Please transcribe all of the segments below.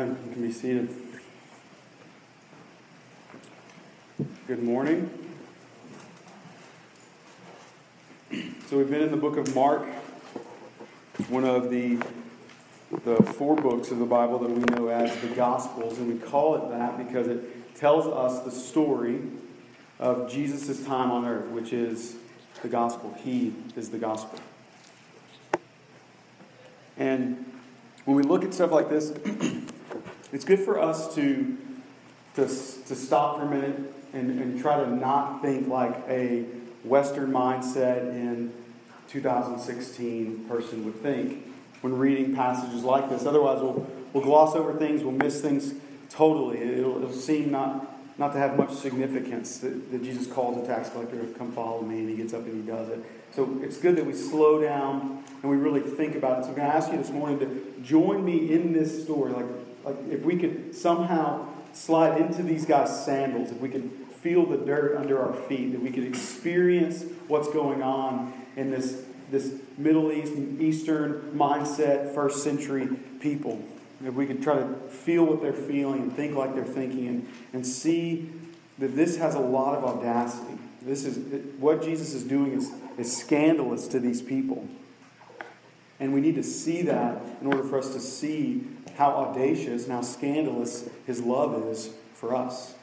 Amen. You can be seated. Good morning. So we've been in the book of Mark, one of the the four books of the Bible that we know as the Gospels, and we call it that because it tells us the story of Jesus' time on earth, which is the gospel. He is the gospel. And when we look at stuff like this, it's good for us to, to, to stop for a minute and, and try to not think like a Western mindset in 2016 person would think when reading passages like this. Otherwise, we'll, we'll gloss over things, we'll miss things totally. It'll, it'll seem not, not to have much significance that, that Jesus calls a tax collector to come follow me, and he gets up and he does it. So it's good that we slow down and we really think about it. So I'm going to ask you this morning to join me in this story. Like, like if we could somehow slide into these guys' sandals, if we could feel the dirt under our feet, that we could experience what's going on in this, this Middle East, Eastern mindset, first century people. If we could try to feel what they're feeling and think like they're thinking and, and see that this has a lot of audacity. This is what Jesus is doing is, is scandalous to these people. And we need to see that in order for us to see how audacious and how scandalous his love is for us.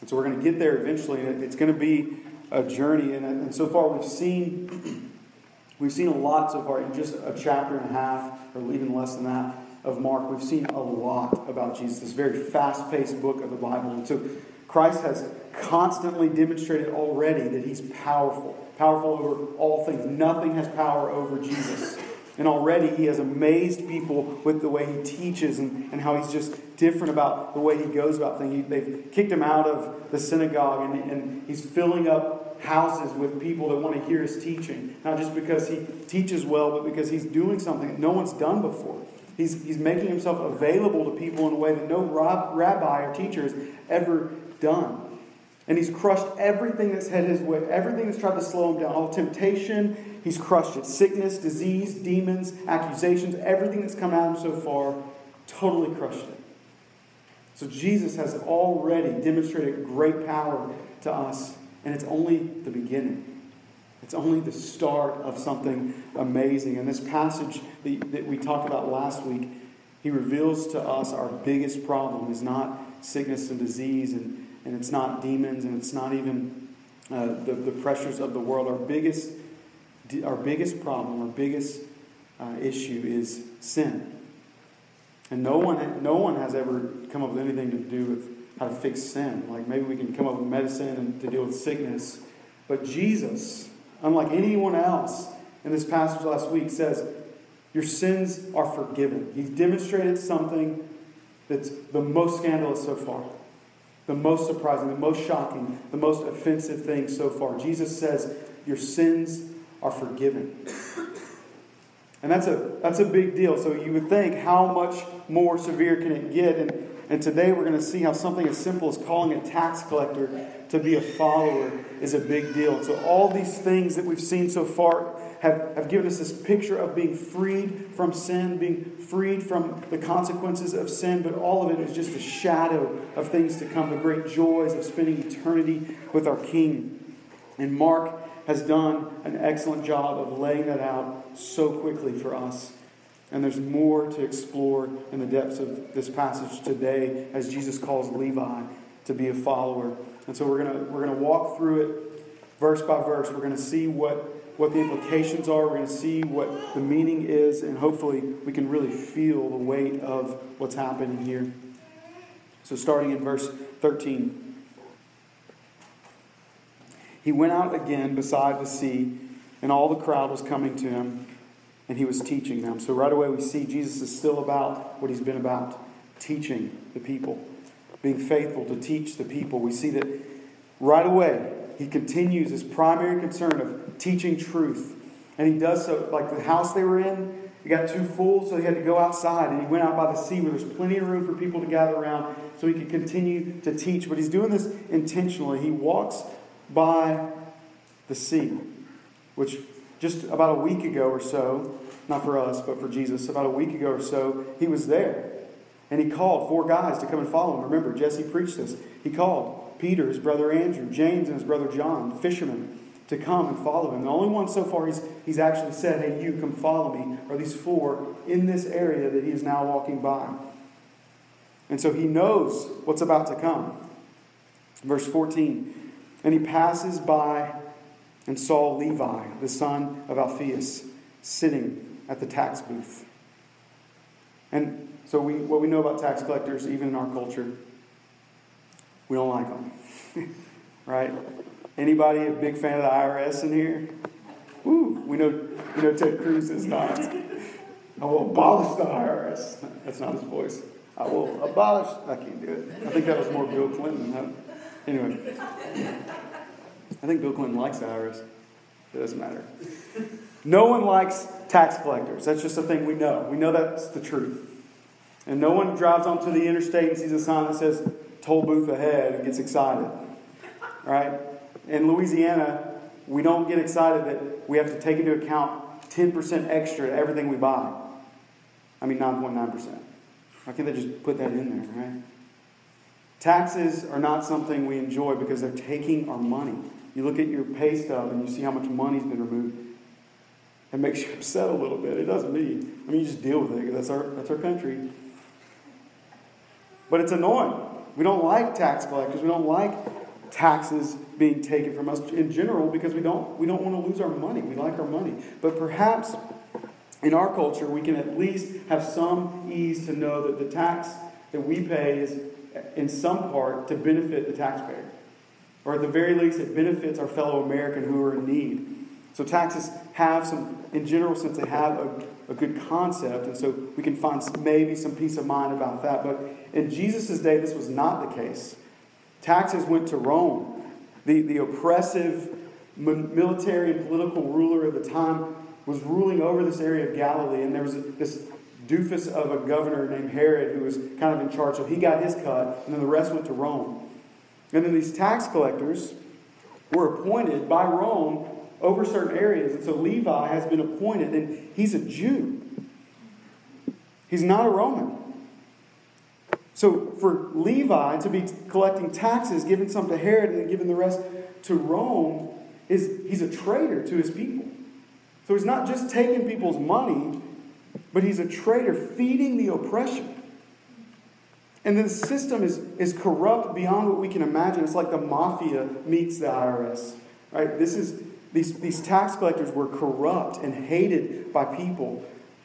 And so we're going to get there eventually. It's going to be a journey. And, and so far we've seen we've seen a lot so far in just a chapter and a half, or even less than that, of Mark. We've seen a lot about Jesus. This very fast-paced book of the Bible. And so Christ has constantly demonstrated already that he's powerful, powerful over all things. Nothing has power over Jesus. And already he has amazed people with the way he teaches and, and how he's just different about the way he goes about things. He, they've kicked him out of the synagogue and, and he's filling up houses with people that want to hear his teaching. Not just because he teaches well, but because he's doing something that no one's done before. He's, he's making himself available to people in a way that no rabbi or teacher has ever done. And he's crushed everything that's had his way, everything that's tried to slow him down, all temptation, he's crushed it. Sickness, disease, demons, accusations, everything that's come at him so far, totally crushed it. So Jesus has already demonstrated great power to us, and it's only the beginning. It's only the start of something amazing. And this passage that we talked about last week, he reveals to us our biggest problem is not sickness and disease and and it's not demons, and it's not even uh, the, the pressures of the world. Our biggest, our biggest problem, our biggest uh, issue is sin. And no one, no one has ever come up with anything to do with how to fix sin. Like maybe we can come up with medicine and to deal with sickness. But Jesus, unlike anyone else in this passage last week, says, Your sins are forgiven. He's demonstrated something that's the most scandalous so far the most surprising, the most shocking, the most offensive thing so far. Jesus says, Your sins are forgiven. And that's a, that's a big deal. So you would think, how much more severe can it get? And, and today we're going to see how something as simple as calling a tax collector to be a follower is a big deal. So all these things that we've seen so far have, have given us this picture of being freed from sin, being freed from the consequences of sin, but all of it is just a shadow of things to come, the great joys of spending eternity with our King. And Mark has done an excellent job of laying that out so quickly for us. And there's more to explore in the depths of this passage today as Jesus calls Levi to be a follower. And so we're going we're going to walk through it verse by verse. We're going to see what what the implications are. We're going to see what the meaning is, and hopefully we can really feel the weight of what's happening here. So, starting in verse 13. He went out again beside the sea, and all the crowd was coming to him, and he was teaching them. So, right away, we see Jesus is still about what he's been about teaching the people, being faithful to teach the people. We see that right away, he continues his primary concern of teaching truth. And he does so, like the house they were in, it got too full, so he had to go outside. And he went out by the sea where there's plenty of room for people to gather around so he could continue to teach. But he's doing this intentionally. He walks by the sea, which just about a week ago or so, not for us, but for Jesus, about a week ago or so, he was there. And he called four guys to come and follow him. Remember, Jesse preached this. He called Peter, his brother Andrew, James, and his brother John, the fishermen, to come and follow him. The only one so far he's, he's actually said, Hey, you come follow me, are these four in this area that he is now walking by. And so he knows what's about to come. Verse 14 And he passes by and saw Levi, the son of Alphaeus, sitting at the tax booth. And so we, what we know about tax collectors, even in our culture, we don't like them. right? Anybody a big fan of the IRS in here? Woo, we know, we know Ted Cruz is not. I will abolish the IRS. That's not his voice. I will abolish. I can't do it. I think that was more Bill Clinton. Huh? Anyway, I think Bill Clinton likes the IRS. It doesn't matter. No one likes tax collectors. That's just a thing we know. We know that's the truth. And no one drives onto the interstate and sees a sign that says toll booth ahead and gets excited. Right? In Louisiana, we don't get excited that we have to take into account 10% extra to everything we buy. I mean, 9.9%. Why can't they just put that in there, right? Taxes are not something we enjoy because they're taking our money. You look at your pay stub and you see how much money's been removed. It makes you upset a little bit. It doesn't me. I mean, you just deal with it. That's our, that's our country. But it's annoying. We don't like tax collectors. We don't like taxes being taken from us in general because we don't, we don't want to lose our money. We like our money. But perhaps in our culture, we can at least have some ease to know that the tax that we pay is in some part to benefit the taxpayer. Or at the very least, it benefits our fellow American who are in need. So taxes have some, in general sense, they have a, a good concept, and so we can find maybe some peace of mind about that. But in Jesus' day, this was not the case. Taxes went to Rome. The, the oppressive military and political ruler of the time was ruling over this area of Galilee, and there was this doofus of a governor named Herod who was kind of in charge. So he got his cut, and then the rest went to Rome. And then these tax collectors were appointed by Rome over certain areas. And so Levi has been appointed, and he's a Jew. He's not a Roman. So for Levi to be collecting taxes, giving some to Herod, and then giving the rest to Rome, is he's a traitor to his people. So he's not just taking people's money, but he's a traitor feeding the oppression. And the system is, is corrupt beyond what we can imagine. It's like the mafia meets the IRS. Right? This is these, these tax collectors were corrupt and hated by people.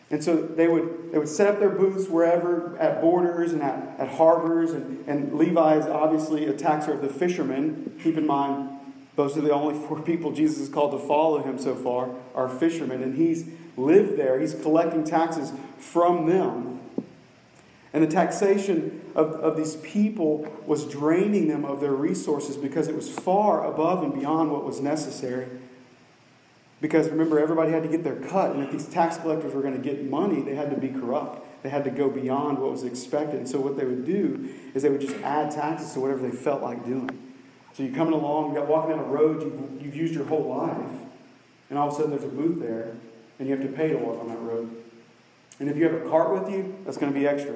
And so they would, they would set up their booths wherever, at borders and at, at harbors. And, and Levi is obviously a taxer of the fishermen. Keep in mind, those are the only four people Jesus is called to follow him so far, are fishermen. And he's lived there, he's collecting taxes from them. And the taxation of, of these people was draining them of their resources because it was far above and beyond what was necessary. Because remember, everybody had to get their cut, and if these tax collectors were going to get money, they had to be corrupt. They had to go beyond what was expected. And so, what they would do is they would just add taxes to whatever they felt like doing. So, you're coming along, you're walking down a road you've, you've used your whole life, and all of a sudden there's a booth there, and you have to pay to walk on that road. And if you have a cart with you, that's going to be extra.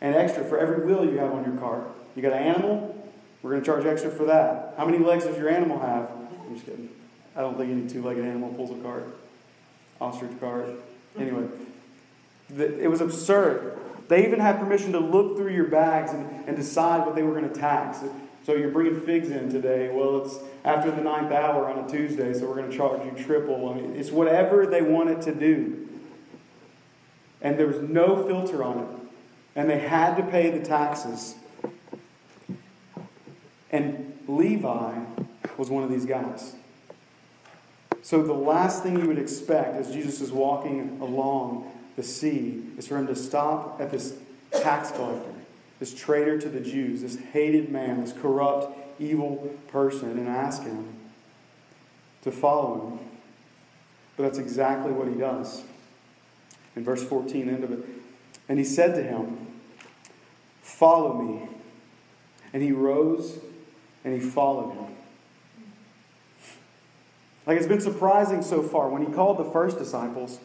And extra for every wheel you have on your cart. You got an animal, we're going to charge extra for that. How many legs does your animal have? I'm just kidding. I don't think any two legged animal pulls a cart, ostrich cart. Mm-hmm. Anyway, it was absurd. They even had permission to look through your bags and, and decide what they were going to tax. So you're bringing figs in today. Well, it's after the ninth hour on a Tuesday, so we're going to charge you triple. I mean, it's whatever they wanted to do. And there was no filter on it. And they had to pay the taxes. And Levi was one of these guys. So, the last thing you would expect as Jesus is walking along the sea is for him to stop at this tax collector, this traitor to the Jews, this hated man, this corrupt, evil person, and ask him to follow him. But that's exactly what he does. In verse 14, end of it. And he said to him, Follow me. And he rose and he followed him. Like it's been surprising so far. When he called the first disciples,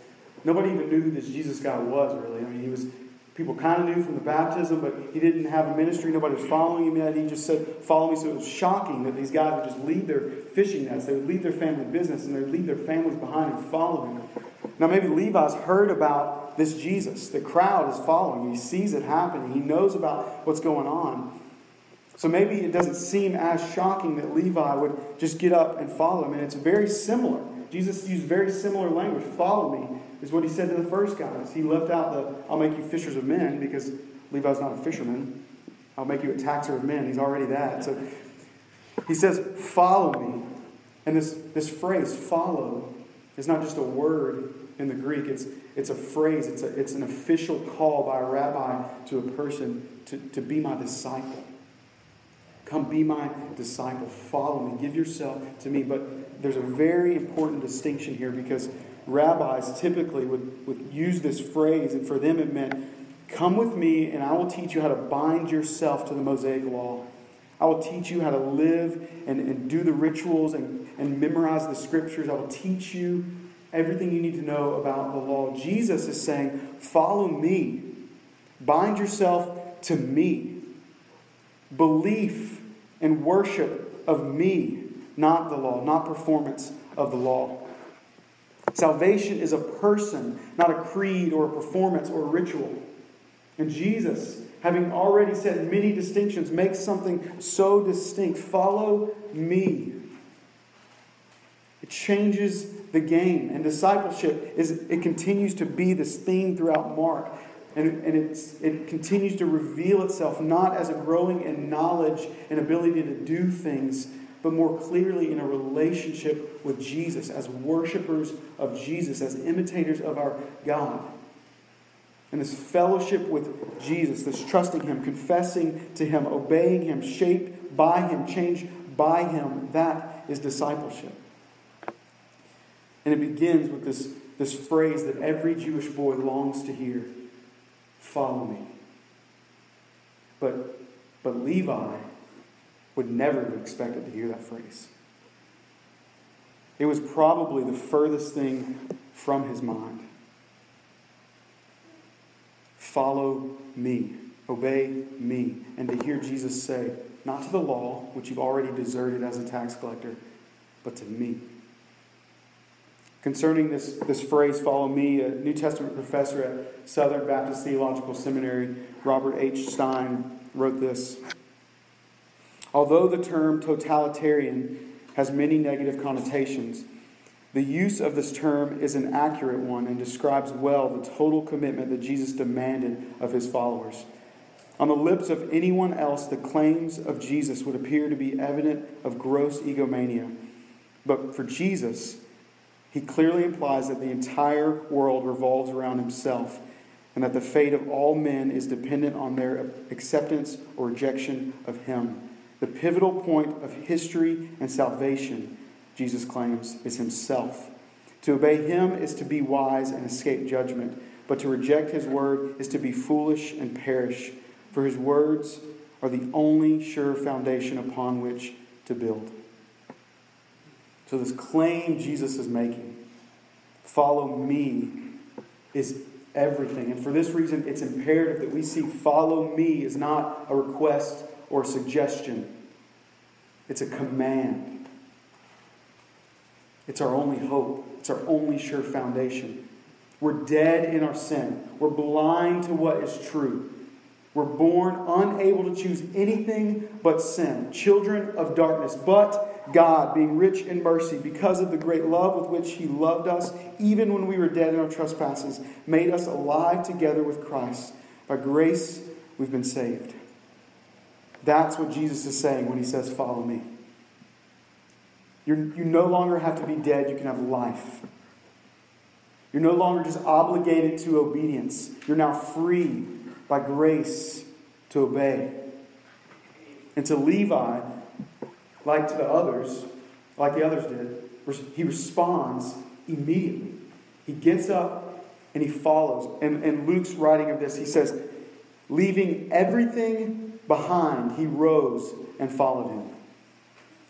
nobody even knew who this Jesus guy was, really. I mean, he was People kind of knew from the baptism, but he didn't have a ministry. Nobody was following him yet. He just said, Follow me. So it was shocking that these guys would just leave their fishing nets, they would leave their family business, and they would leave their families behind and follow him. Now, maybe Levi's heard about this Jesus. The crowd is following. He sees it happening, he knows about what's going on. So maybe it doesn't seem as shocking that Levi would just get up and follow him. And it's very similar. Jesus used very similar language. Follow me is what he said to the first guys. He left out the, I'll make you fishers of men, because Levi's not a fisherman. I'll make you a taxer of men. He's already that. So he says, Follow me. And this, this phrase, follow, is not just a word in the Greek, it's, it's a phrase, it's, a, it's an official call by a rabbi to a person to, to be my disciple. Come be my disciple. Follow me. Give yourself to me. But there's a very important distinction here because rabbis typically would, would use this phrase, and for them it meant, Come with me, and I will teach you how to bind yourself to the Mosaic law. I will teach you how to live and, and do the rituals and, and memorize the scriptures. I will teach you everything you need to know about the law. Jesus is saying, Follow me, bind yourself to me. Belief and worship of me, not the law, not performance of the law. Salvation is a person, not a creed or a performance or a ritual. And Jesus, having already set many distinctions, makes something so distinct. Follow me. It changes the game. And discipleship is it continues to be this theme throughout Mark. And, and it continues to reveal itself not as a growing in knowledge and ability to do things, but more clearly in a relationship with Jesus, as worshipers of Jesus, as imitators of our God. And this fellowship with Jesus, this trusting Him, confessing to Him, obeying Him, shaped by Him, changed by Him, that is discipleship. And it begins with this, this phrase that every Jewish boy longs to hear follow me. But, but Levi would never have expected to hear that phrase. It was probably the furthest thing from his mind. Follow me, obey me. And to hear Jesus say, not to the law, which you've already deserted as a tax collector, but to me. Concerning this, this phrase, follow me, a New Testament professor at Southern Baptist Theological Seminary, Robert H. Stein, wrote this. Although the term totalitarian has many negative connotations, the use of this term is an accurate one and describes well the total commitment that Jesus demanded of his followers. On the lips of anyone else, the claims of Jesus would appear to be evident of gross egomania. But for Jesus, he clearly implies that the entire world revolves around himself and that the fate of all men is dependent on their acceptance or rejection of him. The pivotal point of history and salvation, Jesus claims, is himself. To obey him is to be wise and escape judgment, but to reject his word is to be foolish and perish, for his words are the only sure foundation upon which to build. So, this claim Jesus is making, follow me, is everything. And for this reason, it's imperative that we see follow me is not a request or a suggestion, it's a command. It's our only hope, it's our only sure foundation. We're dead in our sin, we're blind to what is true. We're born unable to choose anything but sin, children of darkness. But God, being rich in mercy, because of the great love with which He loved us, even when we were dead in our trespasses, made us alive together with Christ. By grace, we've been saved. That's what Jesus is saying when he says, Follow me. You're, you no longer have to be dead, you can have life. You're no longer just obligated to obedience. You're now free by grace to obey. And to Levi, like to the others, like the others did, he responds immediately. He gets up and he follows. And, and Luke's writing of this, he says, leaving everything behind, he rose and followed him.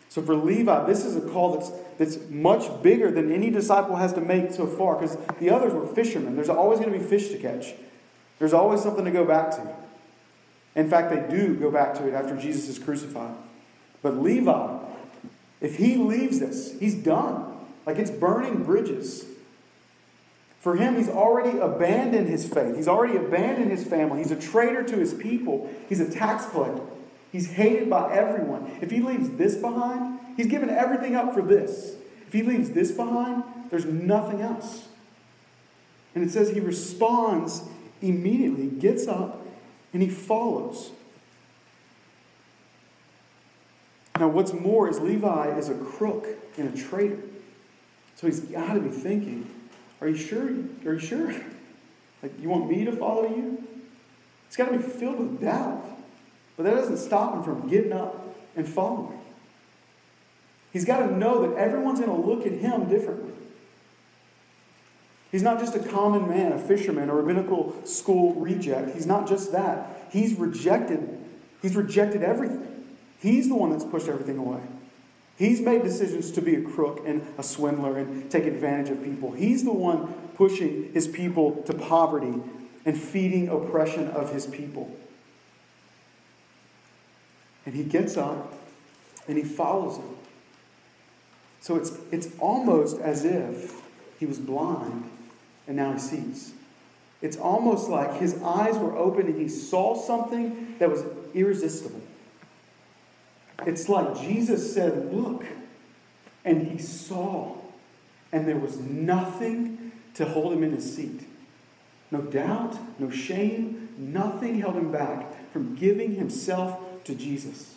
So for Levi, this is a call that's, that's much bigger than any disciple has to make so far because the others were fishermen. There's always going to be fish to catch. There's always something to go back to. In fact, they do go back to it after Jesus is crucified. But Levi, if he leaves this, he's done. Like it's burning bridges. For him, he's already abandoned his faith. He's already abandoned his family. He's a traitor to his people. He's a tax collector. He's hated by everyone. If he leaves this behind, he's given everything up for this. If he leaves this behind, there's nothing else. And it says he responds immediately, gets up, and he follows. Now, what's more is Levi is a crook and a traitor. So he's got to be thinking, are you sure? Are you sure? Like, you want me to follow you? It's got to be filled with doubt. But that doesn't stop him from getting up and following. He's got to know that everyone's going to look at him differently. He's not just a common man, a fisherman, a rabbinical school reject. He's not just that. He's rejected. He's rejected everything. He's the one that's pushed everything away. He's made decisions to be a crook and a swindler and take advantage of people. He's the one pushing his people to poverty and feeding oppression of his people. And he gets up and he follows him. So it's, it's almost as if he was blind and now he sees. It's almost like his eyes were open and he saw something that was irresistible. It's like Jesus said, Look, and he saw, and there was nothing to hold him in his seat. No doubt, no shame, nothing held him back from giving himself to Jesus,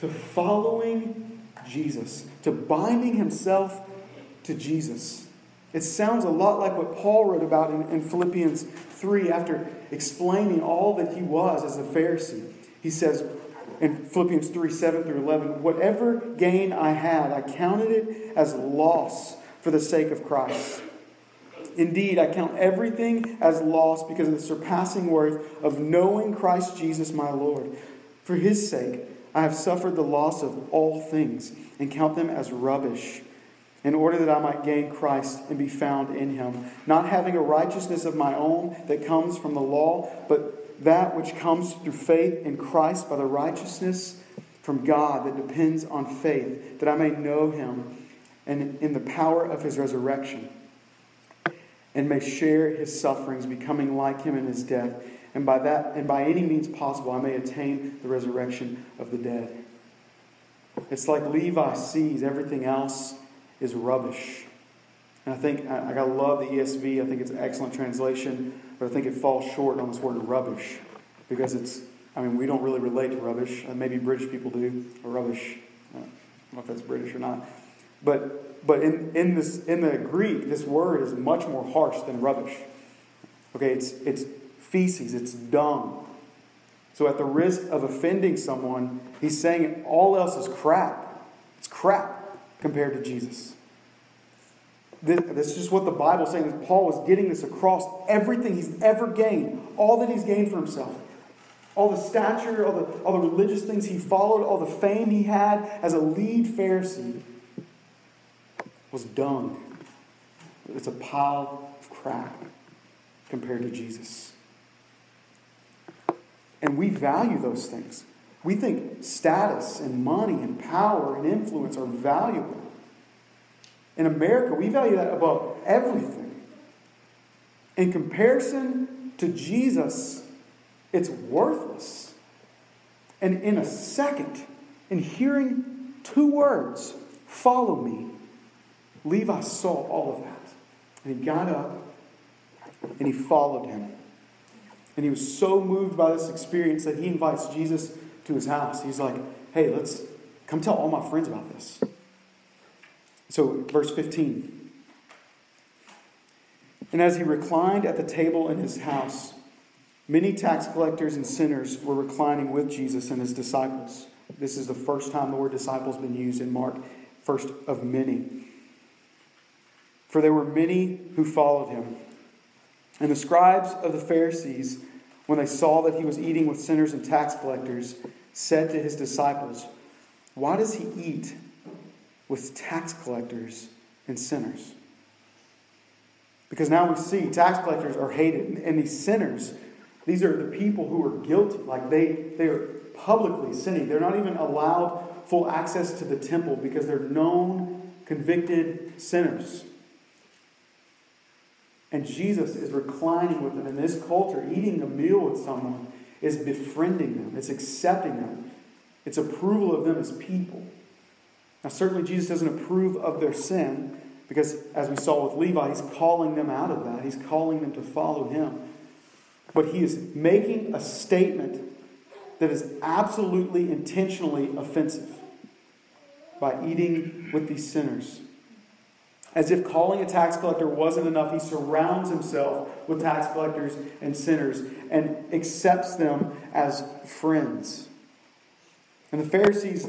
to following Jesus, to binding himself to Jesus. It sounds a lot like what Paul wrote about in, in Philippians 3 after explaining all that he was as a Pharisee. He says, in Philippians 3 7 through 11, whatever gain I had, I counted it as loss for the sake of Christ. Indeed, I count everything as loss because of the surpassing worth of knowing Christ Jesus my Lord. For his sake, I have suffered the loss of all things and count them as rubbish, in order that I might gain Christ and be found in him, not having a righteousness of my own that comes from the law, but that which comes through faith in Christ by the righteousness from God that depends on faith, that I may know him and in the power of his resurrection, and may share his sufferings, becoming like him in his death, and by that and by any means possible I may attain the resurrection of the dead. It's like Levi sees everything else is rubbish. And I think I, I gotta love the ESV. I think it's an excellent translation. But I think it falls short on this word rubbish because it's, I mean, we don't really relate to rubbish. Uh, maybe British people do, or rubbish. Uh, I don't know if that's British or not. But, but in, in, this, in the Greek, this word is much more harsh than rubbish. Okay, it's, it's feces, it's dung. So, at the risk of offending someone, he's saying all else is crap. It's crap compared to Jesus. This, is just what the Bible is saying. Paul was getting this across everything he's ever gained, all that he's gained for himself. All the stature, all the, all the religious things he followed, all the fame he had as a lead Pharisee was dung. It's a pile of crap compared to Jesus. And we value those things. We think status and money and power and influence are valuable. In America, we value that above everything. In comparison to Jesus, it's worthless. And in a second, in hearing two words, follow me, Levi saw all of that. And he got up and he followed him. And he was so moved by this experience that he invites Jesus to his house. He's like, hey, let's come tell all my friends about this. So, verse 15. And as he reclined at the table in his house, many tax collectors and sinners were reclining with Jesus and his disciples. This is the first time the word disciples been used in Mark, first of many. For there were many who followed him. And the scribes of the Pharisees, when they saw that he was eating with sinners and tax collectors, said to his disciples, Why does he eat with tax collectors and sinners. Because now we see tax collectors are hated, and these sinners These are the people who are guilty. Like they, they are publicly sinning. They're not even allowed full access to the temple because they're known, convicted sinners. And Jesus is reclining with them in this culture, eating a meal with someone is befriending them, it's accepting them, it's approval of them as people. Now, certainly, Jesus doesn't approve of their sin because, as we saw with Levi, he's calling them out of that. He's calling them to follow him. But he is making a statement that is absolutely intentionally offensive by eating with these sinners. As if calling a tax collector wasn't enough, he surrounds himself with tax collectors and sinners and accepts them as friends. And the Pharisees,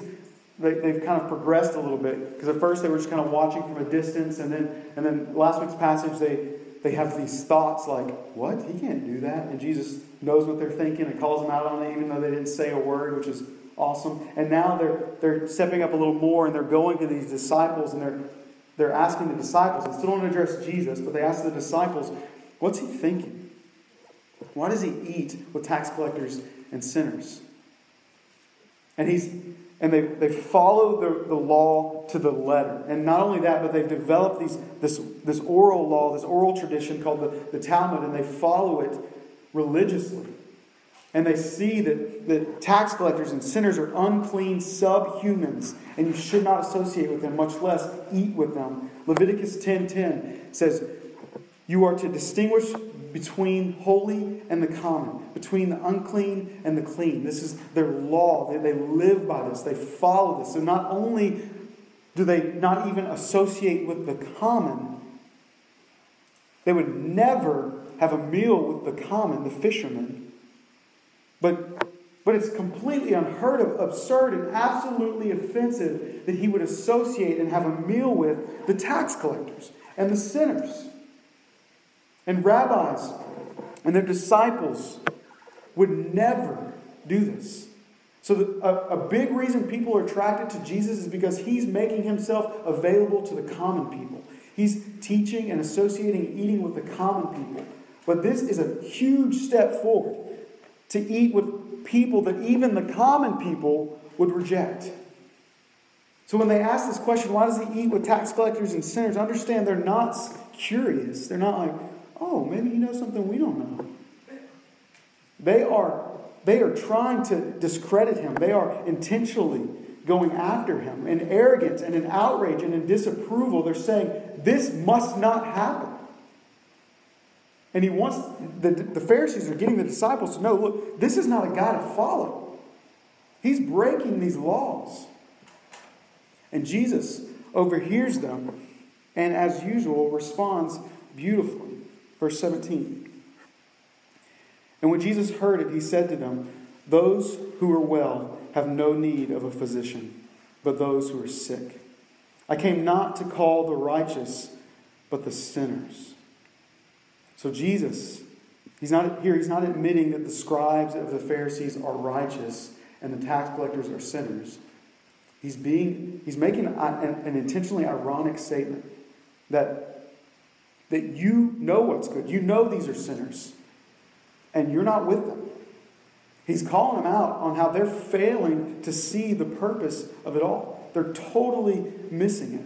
they, have kind of progressed a little bit because at first they were just kind of watching from a distance, and then, and then last week's passage, they, they have these thoughts like, What? He can't do that. And Jesus knows what they're thinking and calls them out on it, even though they didn't say a word, which is awesome. And now they're, they're stepping up a little more and they're going to these disciples and they're, they're asking the disciples, and still don't address Jesus, but they ask the disciples, What's he thinking? Why does he eat with tax collectors and sinners? And he's and they, they follow the, the law to the letter. And not only that, but they've developed these, this, this oral law, this oral tradition called the, the Talmud, and they follow it religiously. And they see that, that tax collectors and sinners are unclean subhumans, and you should not associate with them, much less eat with them. Leviticus 10.10 says, You are to distinguish between holy and the common, between the unclean and the clean. This is their law. They, they live by this, they follow this. So not only do they not even associate with the common, they would never have a meal with the common, the fishermen. But, but it's completely unheard of, absurd, and absolutely offensive that he would associate and have a meal with the tax collectors and the sinners. And rabbis and their disciples would never do this. So, the, a, a big reason people are attracted to Jesus is because he's making himself available to the common people. He's teaching and associating eating with the common people. But this is a huge step forward to eat with people that even the common people would reject. So when they ask this question, why does he eat with tax collectors and sinners? Understand they're not curious. They're not like, oh, maybe you know something we don't know. They are, they are trying to discredit him. They are intentionally going after him in arrogance and in outrage and in disapproval. They're saying, this must not happen. And he wants, the, the Pharisees are getting the disciples to know look, this is not a guy to follow. He's breaking these laws. And Jesus overhears them and, as usual, responds beautifully. Verse 17. And when Jesus heard it, he said to them, Those who are well have no need of a physician, but those who are sick. I came not to call the righteous, but the sinners. So Jesus, he's not here, he's not admitting that the scribes of the Pharisees are righteous and the tax collectors are sinners. He's being he's making an, an intentionally ironic statement that that you know what's good. You know these are sinners, and you're not with them. He's calling them out on how they're failing to see the purpose of it all. They're totally missing it.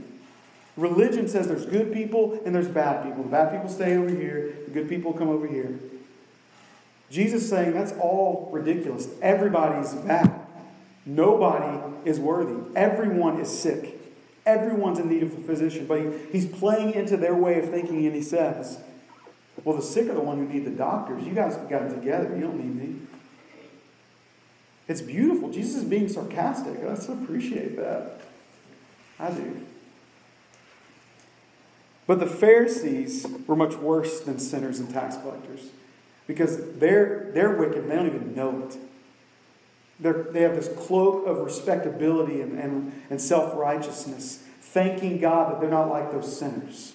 Religion says there's good people and there's bad people. The bad people stay over here, the good people come over here. Jesus saying that's all ridiculous. Everybody's bad. Nobody is worthy. Everyone is sick. Everyone's in need of a physician, but he, he's playing into their way of thinking, and he says, Well, the sick are the one who need the doctors. You guys got it together. You don't need me. It's beautiful. Jesus is being sarcastic. I appreciate that. I do. But the Pharisees were much worse than sinners and tax collectors because they're, they're wicked and they don't even know it. They're, they have this cloak of respectability and, and, and self righteousness, thanking God that they're not like those sinners.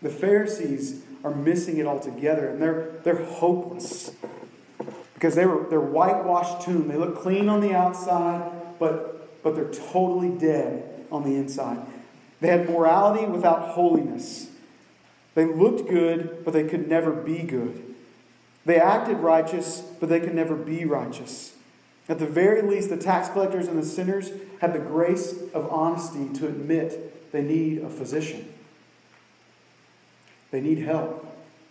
The Pharisees are missing it altogether, and they're, they're hopeless because they were, they're whitewashed tomb. They look clean on the outside, but, but they're totally dead on the inside. They had morality without holiness. They looked good, but they could never be good. They acted righteous, but they could never be righteous. At the very least, the tax collectors and the sinners had the grace of honesty to admit they need a physician. They need help.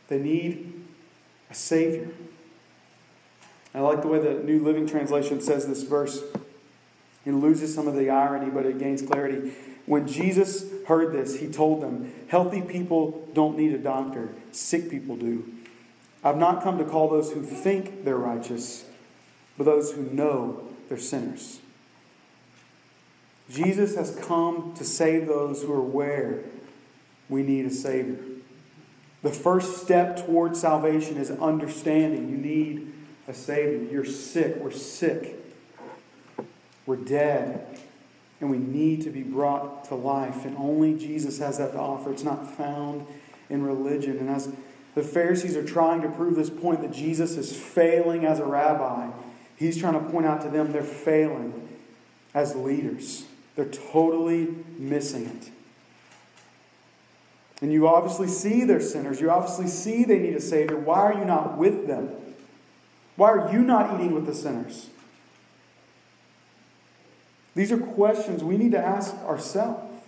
They need a Savior. I like the way the New Living Translation says this verse. It loses some of the irony, but it gains clarity. When Jesus heard this, he told them, Healthy people don't need a doctor, sick people do. I've not come to call those who think they're righteous, but those who know they're sinners. Jesus has come to save those who are aware we need a Savior. The first step towards salvation is understanding you need a Savior. You're sick. We're sick. We're dead. And we need to be brought to life. And only Jesus has that to offer. It's not found in religion. And as the Pharisees are trying to prove this point that Jesus is failing as a rabbi, he's trying to point out to them they're failing as leaders. They're totally missing it. And you obviously see they're sinners. You obviously see they need a Savior. Why are you not with them? Why are you not eating with the sinners? These are questions we need to ask ourselves.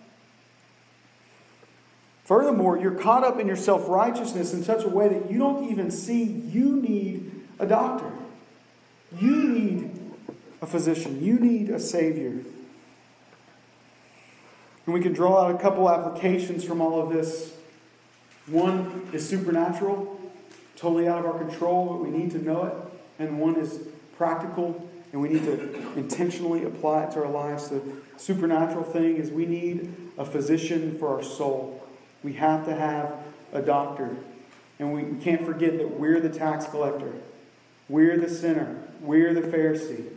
Furthermore, you're caught up in your self righteousness in such a way that you don't even see you need a doctor. You need a physician. You need a Savior. And we can draw out a couple applications from all of this. One is supernatural, totally out of our control, but we need to know it. And one is practical, and we need to intentionally apply it to our lives. The supernatural thing is we need a physician for our soul. We have to have a doctor. And we can't forget that we're the tax collector, we're the sinner, we're the Pharisee.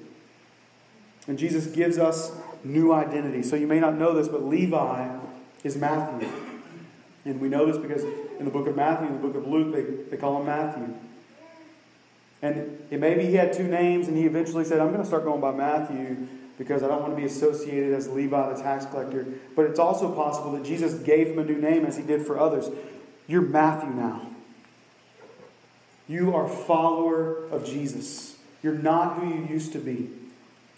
And Jesus gives us new identity. So you may not know this, but Levi is Matthew. And we know this because in the book of Matthew, in the book of Luke, they, they call him Matthew. And it, maybe he had two names, and he eventually said, I'm going to start going by Matthew because I don't want to be associated as Levi the tax collector. But it's also possible that Jesus gave him a new name as he did for others. You're Matthew now. You are follower of Jesus. You're not who you used to be.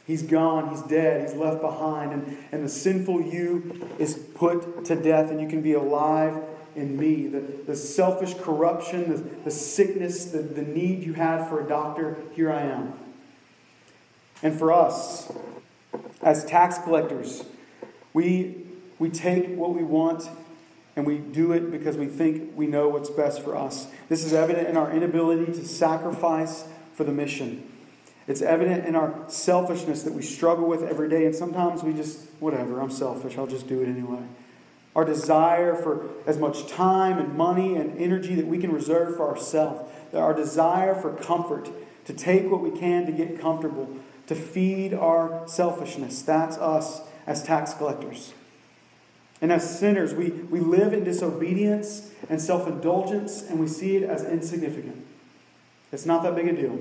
He's gone, he's dead, he's left behind, and, and the sinful you is put to death, and you can be alive in me. The, the selfish corruption, the, the sickness, the, the need you had for a doctor, here I am. And for us, as tax collectors, we, we take what we want and we do it because we think we know what's best for us. This is evident in our inability to sacrifice for the mission. It's evident in our selfishness that we struggle with every day, and sometimes we just, whatever, I'm selfish, I'll just do it anyway. Our desire for as much time and money and energy that we can reserve for ourselves, our desire for comfort, to take what we can to get comfortable, to feed our selfishness. That's us as tax collectors. And as sinners, we, we live in disobedience and self indulgence, and we see it as insignificant. It's not that big a deal.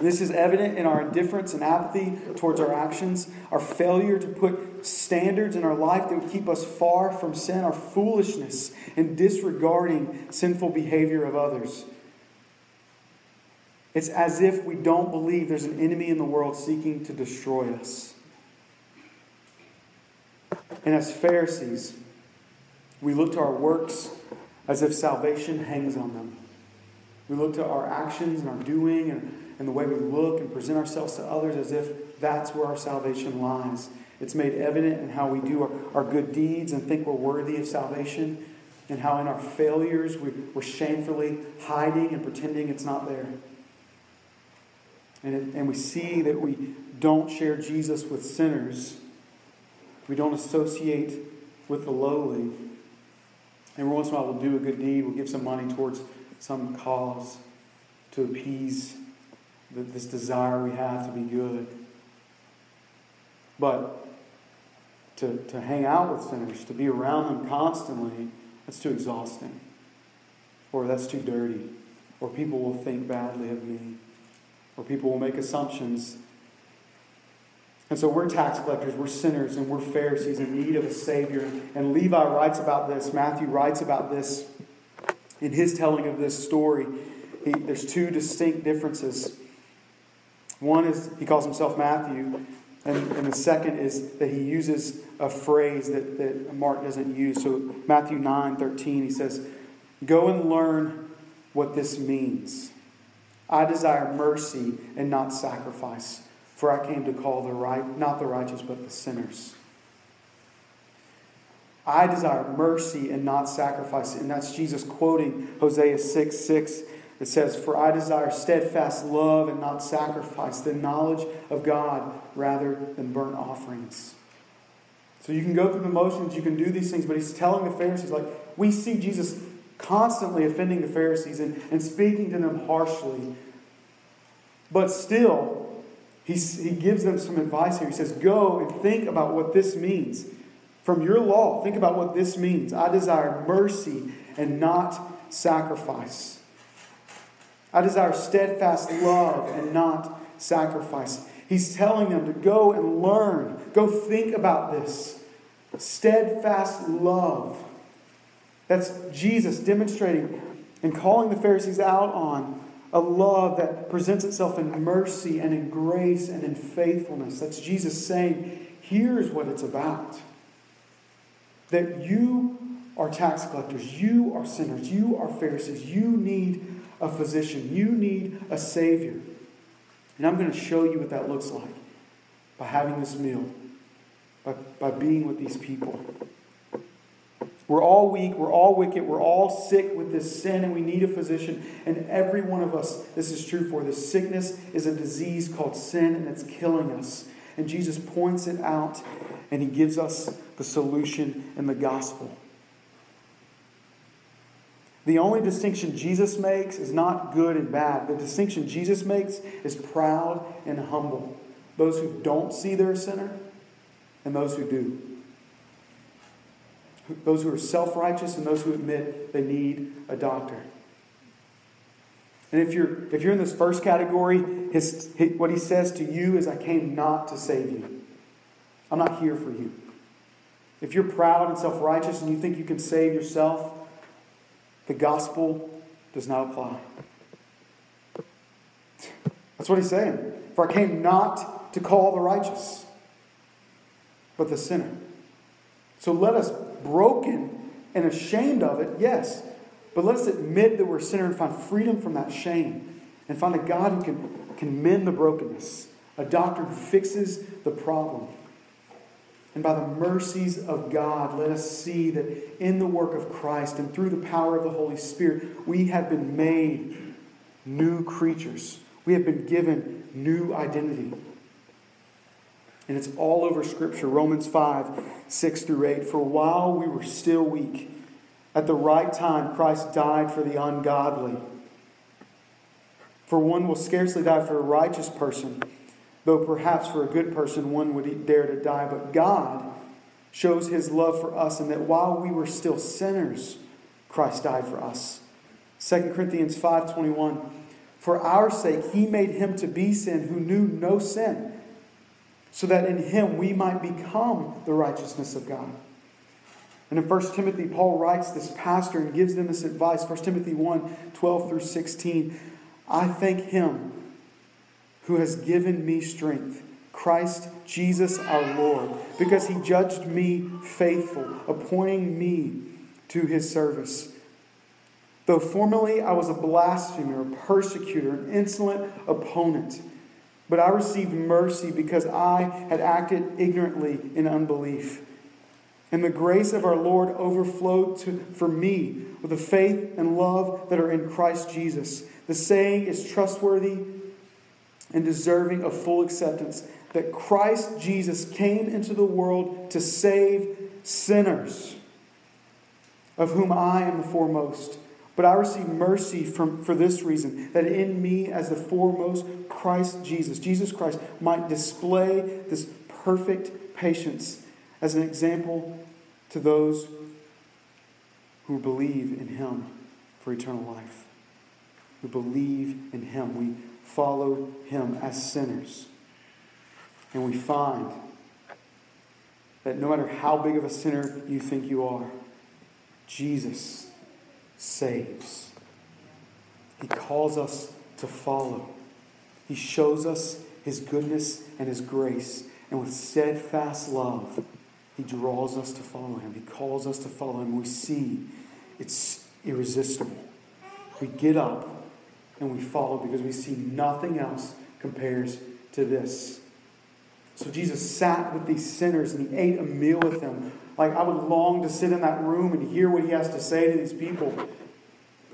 This is evident in our indifference and apathy towards our actions, our failure to put standards in our life that would keep us far from sin, our foolishness in disregarding sinful behavior of others. It's as if we don't believe there's an enemy in the world seeking to destroy us. And as Pharisees, we look to our works as if salvation hangs on them. We look to our actions and our doing and and the way we look and present ourselves to others as if that's where our salvation lies. It's made evident in how we do our, our good deeds and think we're worthy of salvation, and how in our failures we, we're shamefully hiding and pretending it's not there. And, it, and we see that we don't share Jesus with sinners, we don't associate with the lowly. And once in a while, we'll do a good deed, we'll give some money towards some cause to appease this desire we have to be good. But to, to hang out with sinners, to be around them constantly, that's too exhausting. Or that's too dirty. Or people will think badly of me. Or people will make assumptions. And so we're tax collectors, we're sinners, and we're Pharisees in need of a Savior. And Levi writes about this, Matthew writes about this in his telling of this story. he, there's two distinct differences. One is he calls himself Matthew, and, and the second is that he uses a phrase that, that Mark doesn't use. So, Matthew 9 13, he says, Go and learn what this means. I desire mercy and not sacrifice, for I came to call the right, not the righteous, but the sinners. I desire mercy and not sacrifice. And that's Jesus quoting Hosea 6 6. It says, For I desire steadfast love and not sacrifice, the knowledge of God rather than burnt offerings. So you can go through the motions, you can do these things, but he's telling the Pharisees, like, we see Jesus constantly offending the Pharisees and, and speaking to them harshly. But still, he's, he gives them some advice here. He says, Go and think about what this means. From your law, think about what this means. I desire mercy and not sacrifice. I desire steadfast love and not sacrifice. He's telling them to go and learn, go think about this. Steadfast love. That's Jesus demonstrating and calling the Pharisees out on a love that presents itself in mercy and in grace and in faithfulness. That's Jesus saying, here's what it's about. That you are tax collectors, you are sinners, you are Pharisees, you need a physician, you need a Savior. And I'm going to show you what that looks like by having this meal, by, by being with these people. We're all weak, we're all wicked, we're all sick with this sin, and we need a physician. And every one of us, this is true for. This sickness is a disease called sin, and it's killing us. And Jesus points it out, and he gives us the solution in the gospel. The only distinction Jesus makes is not good and bad. The distinction Jesus makes is proud and humble. Those who don't see they're a sinner, and those who do those who are self righteous and those who admit they need a doctor. And if you're, if you're in this first category, his, his, what he says to you is, I came not to save you. I'm not here for you. If you're proud and self righteous and you think you can save yourself, the gospel does not apply. That's what he's saying. For I came not to call the righteous, but the sinner. So let us broken and ashamed of it, yes. But let us admit that we're a sinner and find freedom from that shame and find a God who can, can mend the brokenness, a doctor who fixes the problem. And by the mercies of God, let us see that in the work of Christ and through the power of the Holy Spirit, we have been made new creatures. We have been given new identity. And it's all over Scripture Romans 5 6 through 8. For while we were still weak, at the right time, Christ died for the ungodly. For one will scarcely die for a righteous person, though perhaps for a good person one would dare to die. But God shows his love for us, and that while we were still sinners, Christ died for us. 2 Corinthians 5:21 For our sake he made him to be sin who knew no sin so that in him we might become the righteousness of God. And in 1 Timothy, Paul writes this pastor and gives them this advice 1 Timothy 1 12 through 16. I thank him who has given me strength, Christ Jesus our Lord, because he judged me faithful, appointing me to his service. Though formerly I was a blasphemer, a persecutor, an insolent opponent, but I received mercy because I had acted ignorantly in unbelief. And the grace of our Lord overflowed to, for me with the faith and love that are in Christ Jesus. The saying is trustworthy and deserving of full acceptance that Christ Jesus came into the world to save sinners, of whom I am the foremost. But I receive mercy from, for this reason that in me, as the foremost, Christ Jesus, Jesus Christ, might display this perfect patience as an example to those who believe in Him for eternal life. Who believe in Him. We follow Him as sinners. And we find that no matter how big of a sinner you think you are, Jesus saves. He calls us to follow. He shows us His goodness and His grace. And with steadfast love, He draws us to follow Him. He calls us to follow Him. We see it's irresistible. We get up and we follow because we see nothing else compares to this. So Jesus sat with these sinners and he ate a meal with them. Like I would long to sit in that room and hear what he has to say to these people.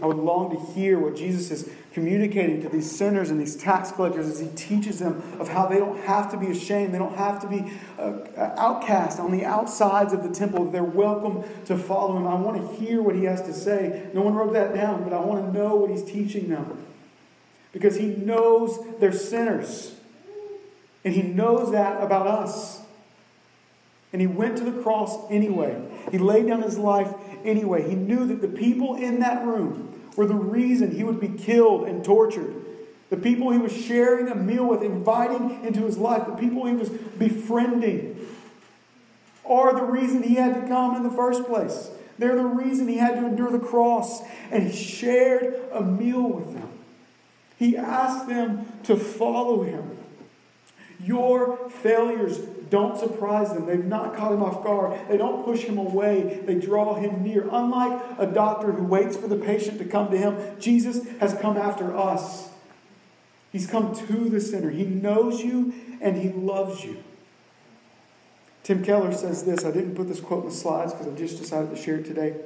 I would long to hear what Jesus is communicating to these sinners and these tax collectors as he teaches them of how they don't have to be ashamed. They don't have to be uh, outcast on the outsides of the temple. They're welcome to follow him. I want to hear what he has to say. No one wrote that down, but I want to know what he's teaching them because he knows they're sinners. And he knows that about us. And he went to the cross anyway. He laid down his life anyway. He knew that the people in that room were the reason he would be killed and tortured. The people he was sharing a meal with, inviting into his life, the people he was befriending, are the reason he had to come in the first place. They're the reason he had to endure the cross. And he shared a meal with them. He asked them to follow him. Your failures don't surprise them. They've not caught him off guard. They don't push him away. They draw him near. Unlike a doctor who waits for the patient to come to him, Jesus has come after us. He's come to the sinner. He knows you and he loves you. Tim Keller says this. I didn't put this quote in the slides because I just decided to share it today.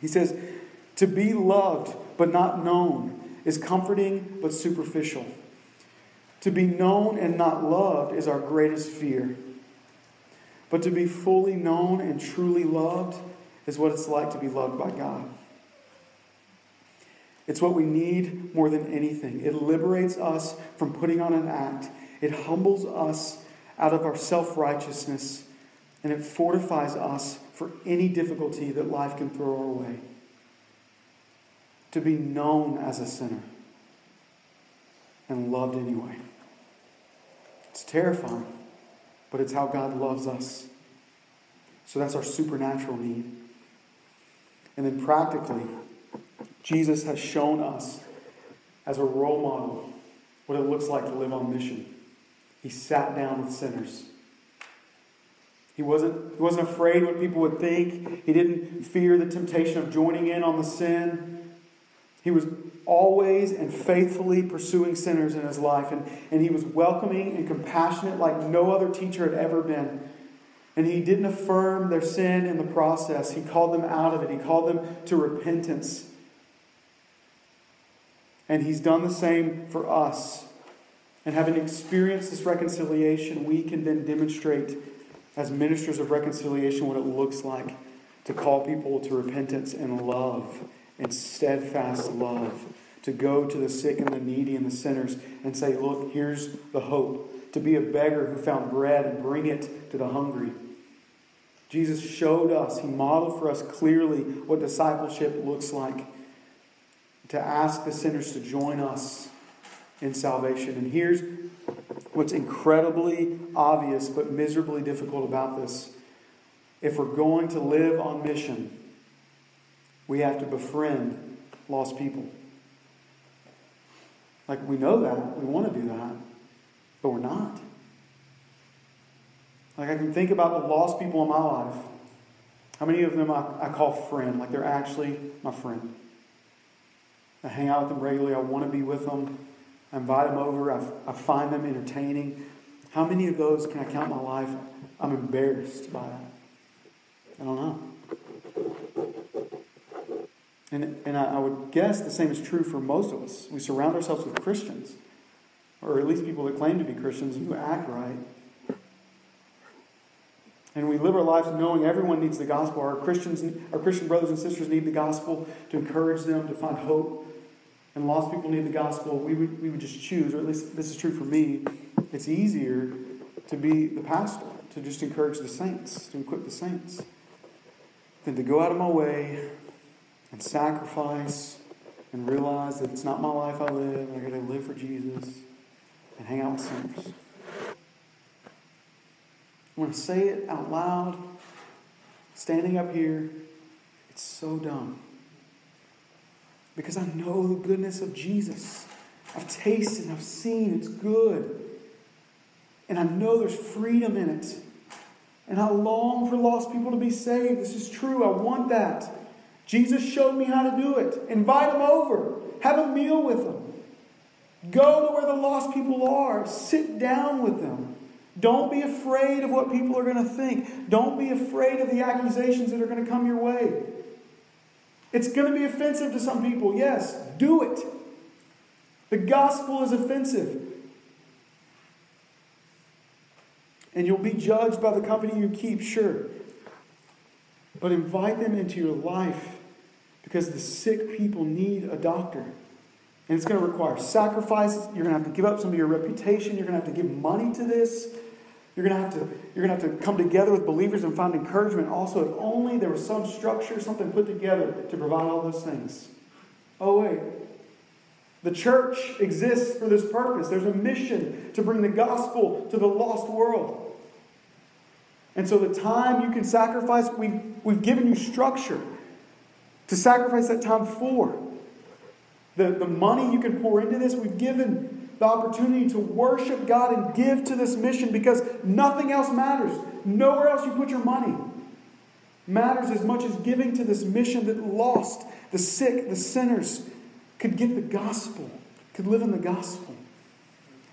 He says, To be loved but not known is comforting but superficial. To be known and not loved is our greatest fear. But to be fully known and truly loved is what it's like to be loved by God. It's what we need more than anything. It liberates us from putting on an act, it humbles us out of our self righteousness, and it fortifies us for any difficulty that life can throw our way to be known as a sinner and loved anyway. It's terrifying, but it's how God loves us. So that's our supernatural need. And then practically, Jesus has shown us as a role model what it looks like to live on mission. He sat down with sinners. He wasn't, he wasn't afraid what people would think. He didn't fear the temptation of joining in on the sin. He was always and faithfully pursuing sinners in his life, and, and he was welcoming and compassionate like no other teacher had ever been. And he didn't affirm their sin in the process, he called them out of it, he called them to repentance. And he's done the same for us. And having experienced this reconciliation, we can then demonstrate as ministers of reconciliation what it looks like to call people to repentance and love and steadfast love to go to the sick and the needy and the sinners and say, Look, here's the hope. To be a beggar who found bread and bring it to the hungry. Jesus showed us, He modeled for us clearly what discipleship looks like. To ask the sinners to join us in salvation. And here's what's incredibly obvious but miserably difficult about this. If we're going to live on mission, we have to befriend lost people. Like, we know that. We want to do that. But we're not. Like, I can think about the lost people in my life. How many of them I, I call friend? Like, they're actually my friend. I hang out with them regularly. I want to be with them. I invite them over. I, I find them entertaining. How many of those can I count my life? I'm embarrassed by that. I don't know. And, and I, I would guess the same is true for most of us. We surround ourselves with Christians, or at least people that claim to be Christians who act right. And we live our lives knowing everyone needs the gospel. Our Christians, our Christian brothers and sisters need the gospel to encourage them to find hope. And lost people need the gospel. We would, we would just choose, or at least this is true for me. It's easier to be the pastor, to just encourage the saints, to equip the saints, than to go out of my way and sacrifice and realize that it's not my life I live. I got to live for Jesus and hang out with sinners. I'm to say it out loud, standing up here. It's so dumb. because I know the goodness of Jesus. I've tasted, and I've seen, it's good. And I know there's freedom in it. And I long for lost people to be saved. This is true. I want that. Jesus showed me how to do it. Invite them over, have a meal with them. Go to where the lost people are, sit down with them. Don't be afraid of what people are going to think. Don't be afraid of the accusations that are going to come your way. It's going to be offensive to some people, yes. Do it. The gospel is offensive. And you'll be judged by the company you keep, sure. But invite them into your life because the sick people need a doctor. And it's going to require sacrifices. You're going to have to give up some of your reputation. You're going to have to give money to this. You're going to have to, you're going to, have to come together with believers and find encouragement. Also, if only there was some structure, something put together to provide all those things. Oh, wait. The church exists for this purpose. There's a mission to bring the gospel to the lost world. And so the time you can sacrifice, we've, we've given you structure to sacrifice that time for. The, the money you can pour into this, we've given the opportunity to worship God and give to this mission because nothing else matters. Nowhere else you put your money matters as much as giving to this mission that lost, the sick, the sinners could get the gospel, could live in the gospel.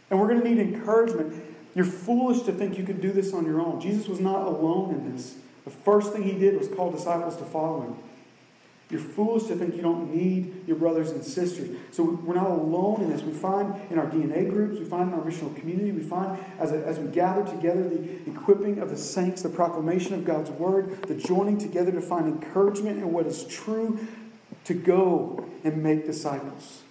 And we're going to need encouragement. You're foolish to think you could do this on your own. Jesus was not alone in this. The first thing he did was call disciples to follow him. You're foolish to think you don't need your brothers and sisters. So we're not alone in this. We find in our DNA groups, we find in our missional community, we find as, a, as we gather together the equipping of the saints, the proclamation of God's word, the joining together to find encouragement in what is true, to go and make disciples.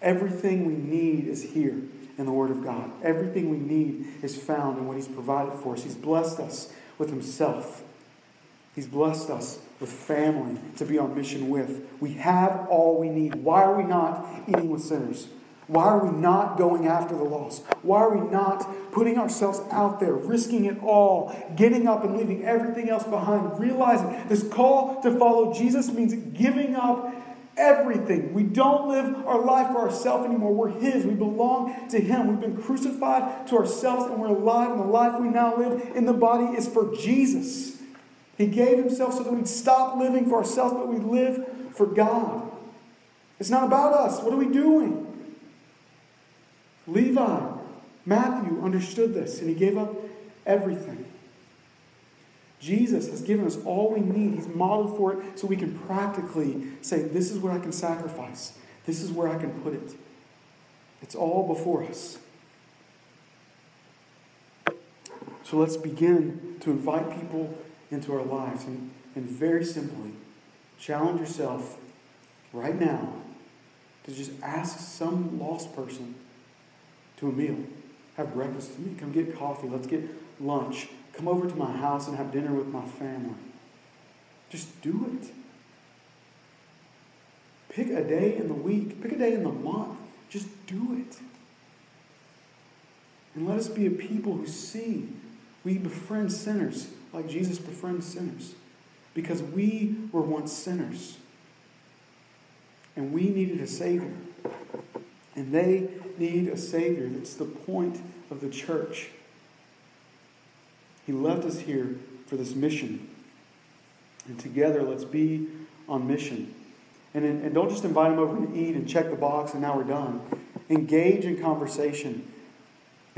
Everything we need is here in the Word of God. Everything we need is found in what He's provided for us. He's blessed us with Himself, He's blessed us with family to be on mission with. We have all we need. Why are we not eating with sinners? Why are we not going after the lost? Why are we not putting ourselves out there, risking it all, getting up and leaving everything else behind, realizing this call to follow Jesus means giving up everything. We don't live our life for ourselves anymore. We're His. We belong to Him. We've been crucified to ourselves and we're alive, and the life we now live in the body is for Jesus. He gave Himself so that we'd stop living for ourselves, but we live for God. It's not about us. What are we doing? Levi, Matthew understood this and he gave up everything. Jesus has given us all we need. He's modeled for it so we can practically say, This is where I can sacrifice, this is where I can put it. It's all before us. So let's begin to invite people into our lives and, and very simply challenge yourself right now to just ask some lost person to a meal. Have breakfast with me. Come get coffee. Let's get lunch. Come over to my house and have dinner with my family. Just do it. Pick a day in the week, pick a day in the month. Just do it. And let us be a people who see we befriend sinners like Jesus befriends sinners because we were once sinners and we needed a Savior. And they need a Savior. That's the point of the church. He left us here for this mission. And together, let's be on mission. And, and don't just invite them over to eat and check the box and now we're done. Engage in conversation.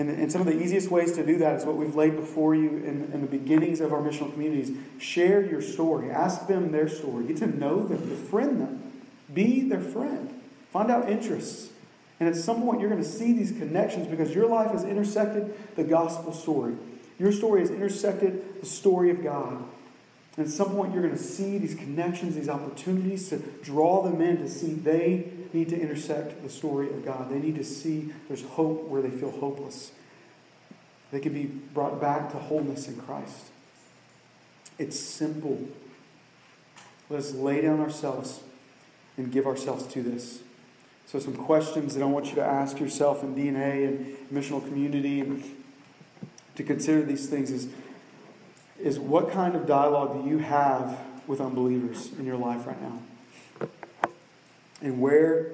And, and some of the easiest ways to do that is what we've laid before you in, in the beginnings of our missional communities. Share your story. Ask them their story. Get to know them. Befriend them. Be their friend. Find out interests. And at some point, you're going to see these connections because your life has intersected the gospel story. Your story has intersected the story of God. And at some point, you're going to see these connections, these opportunities to draw them in to see they need to intersect the story of God. They need to see there's hope where they feel hopeless. They can be brought back to wholeness in Christ. It's simple. Let us lay down ourselves and give ourselves to this. So, some questions that I want you to ask yourself in DNA and missional community and to consider these things is, is what kind of dialogue do you have with unbelievers in your life right now? And where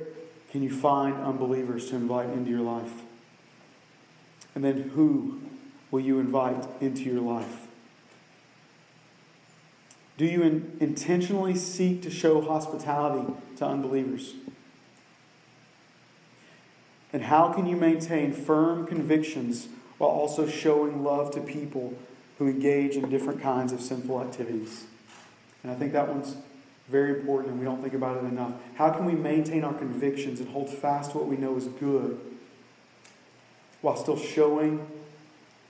can you find unbelievers to invite into your life? And then who will you invite into your life? Do you in, intentionally seek to show hospitality to unbelievers? And how can you maintain firm convictions while also showing love to people who engage in different kinds of sinful activities? And I think that one's very important and we don't think about it enough. How can we maintain our convictions and hold fast to what we know is good while still showing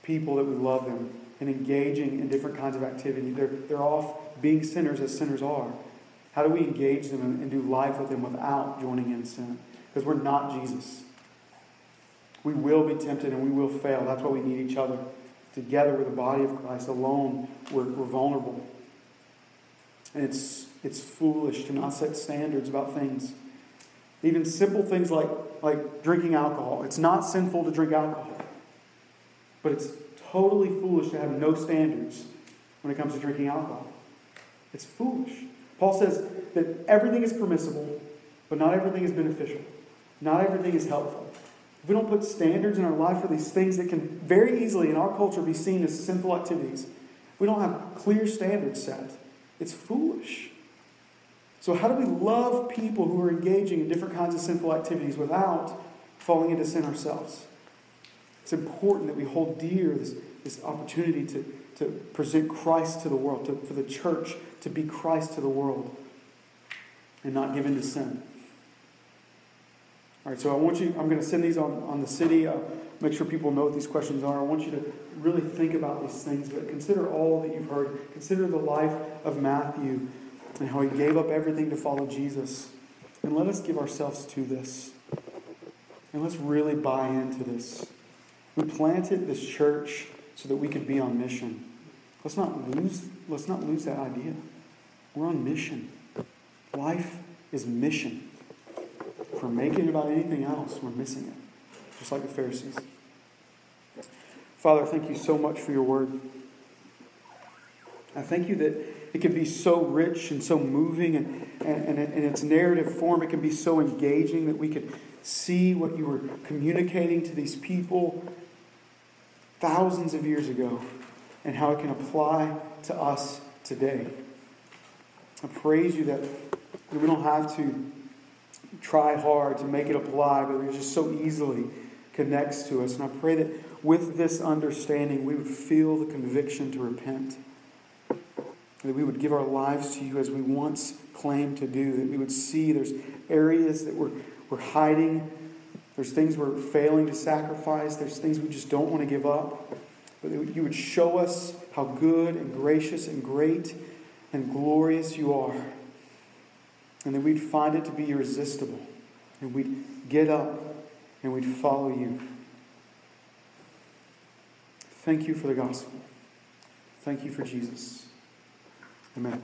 people that we love them and engaging in different kinds of activity? They're, they're off being sinners as sinners are. How do we engage them and, do life with them without joining in sin? Because we're not Jesus. We will be tempted and we will fail. That's why we need each other. Together, we're the body of Christ. Alone, we're, we're vulnerable. And it's, it's foolish to not set standards about things. Even simple things like, like drinking alcohol. It's not sinful to drink alcohol. But it's totally foolish to have no standards when it comes to drinking alcohol. It's foolish. Paul says that everything is permissible, but not everything is beneficial. Not everything is helpful. If we don't put standards in our life for these things that can very easily in our culture be seen as sinful activities, we don't have clear standards set. It's foolish. So, how do we love people who are engaging in different kinds of sinful activities without falling into sin ourselves? It's important that we hold dear this, this opportunity to, to present Christ to the world, to, for the church to be Christ to the world and not give in to sin. All right, so I want you, I'm going to send these on, on the city. Uh, make sure people know what these questions are. I want you to really think about these things, but consider all that you've heard. Consider the life of Matthew and how he gave up everything to follow Jesus. And let us give ourselves to this. And let's really buy into this. We planted this church so that we could be on mission. Let's not lose, let's not lose that idea. We're on mission. Life is mission. If we're making it about anything else, we're missing it. Just like the Pharisees. Father, thank you so much for your word. I thank you that it can be so rich and so moving, and, and, and in its narrative form, it can be so engaging that we could see what you were communicating to these people thousands of years ago and how it can apply to us today. I praise you that we don't have to try hard to make it apply, but it just so easily connects to us. And I pray that with this understanding, we would feel the conviction to repent. That we would give our lives to you as we once claimed to do. That we would see there's areas that we're, we're hiding. There's things we're failing to sacrifice. There's things we just don't want to give up. But you would show us how good and gracious and great and glorious you are and that we'd find it to be irresistible. And we'd get up and we'd follow you. Thank you for the gospel. Thank you for Jesus. Amen.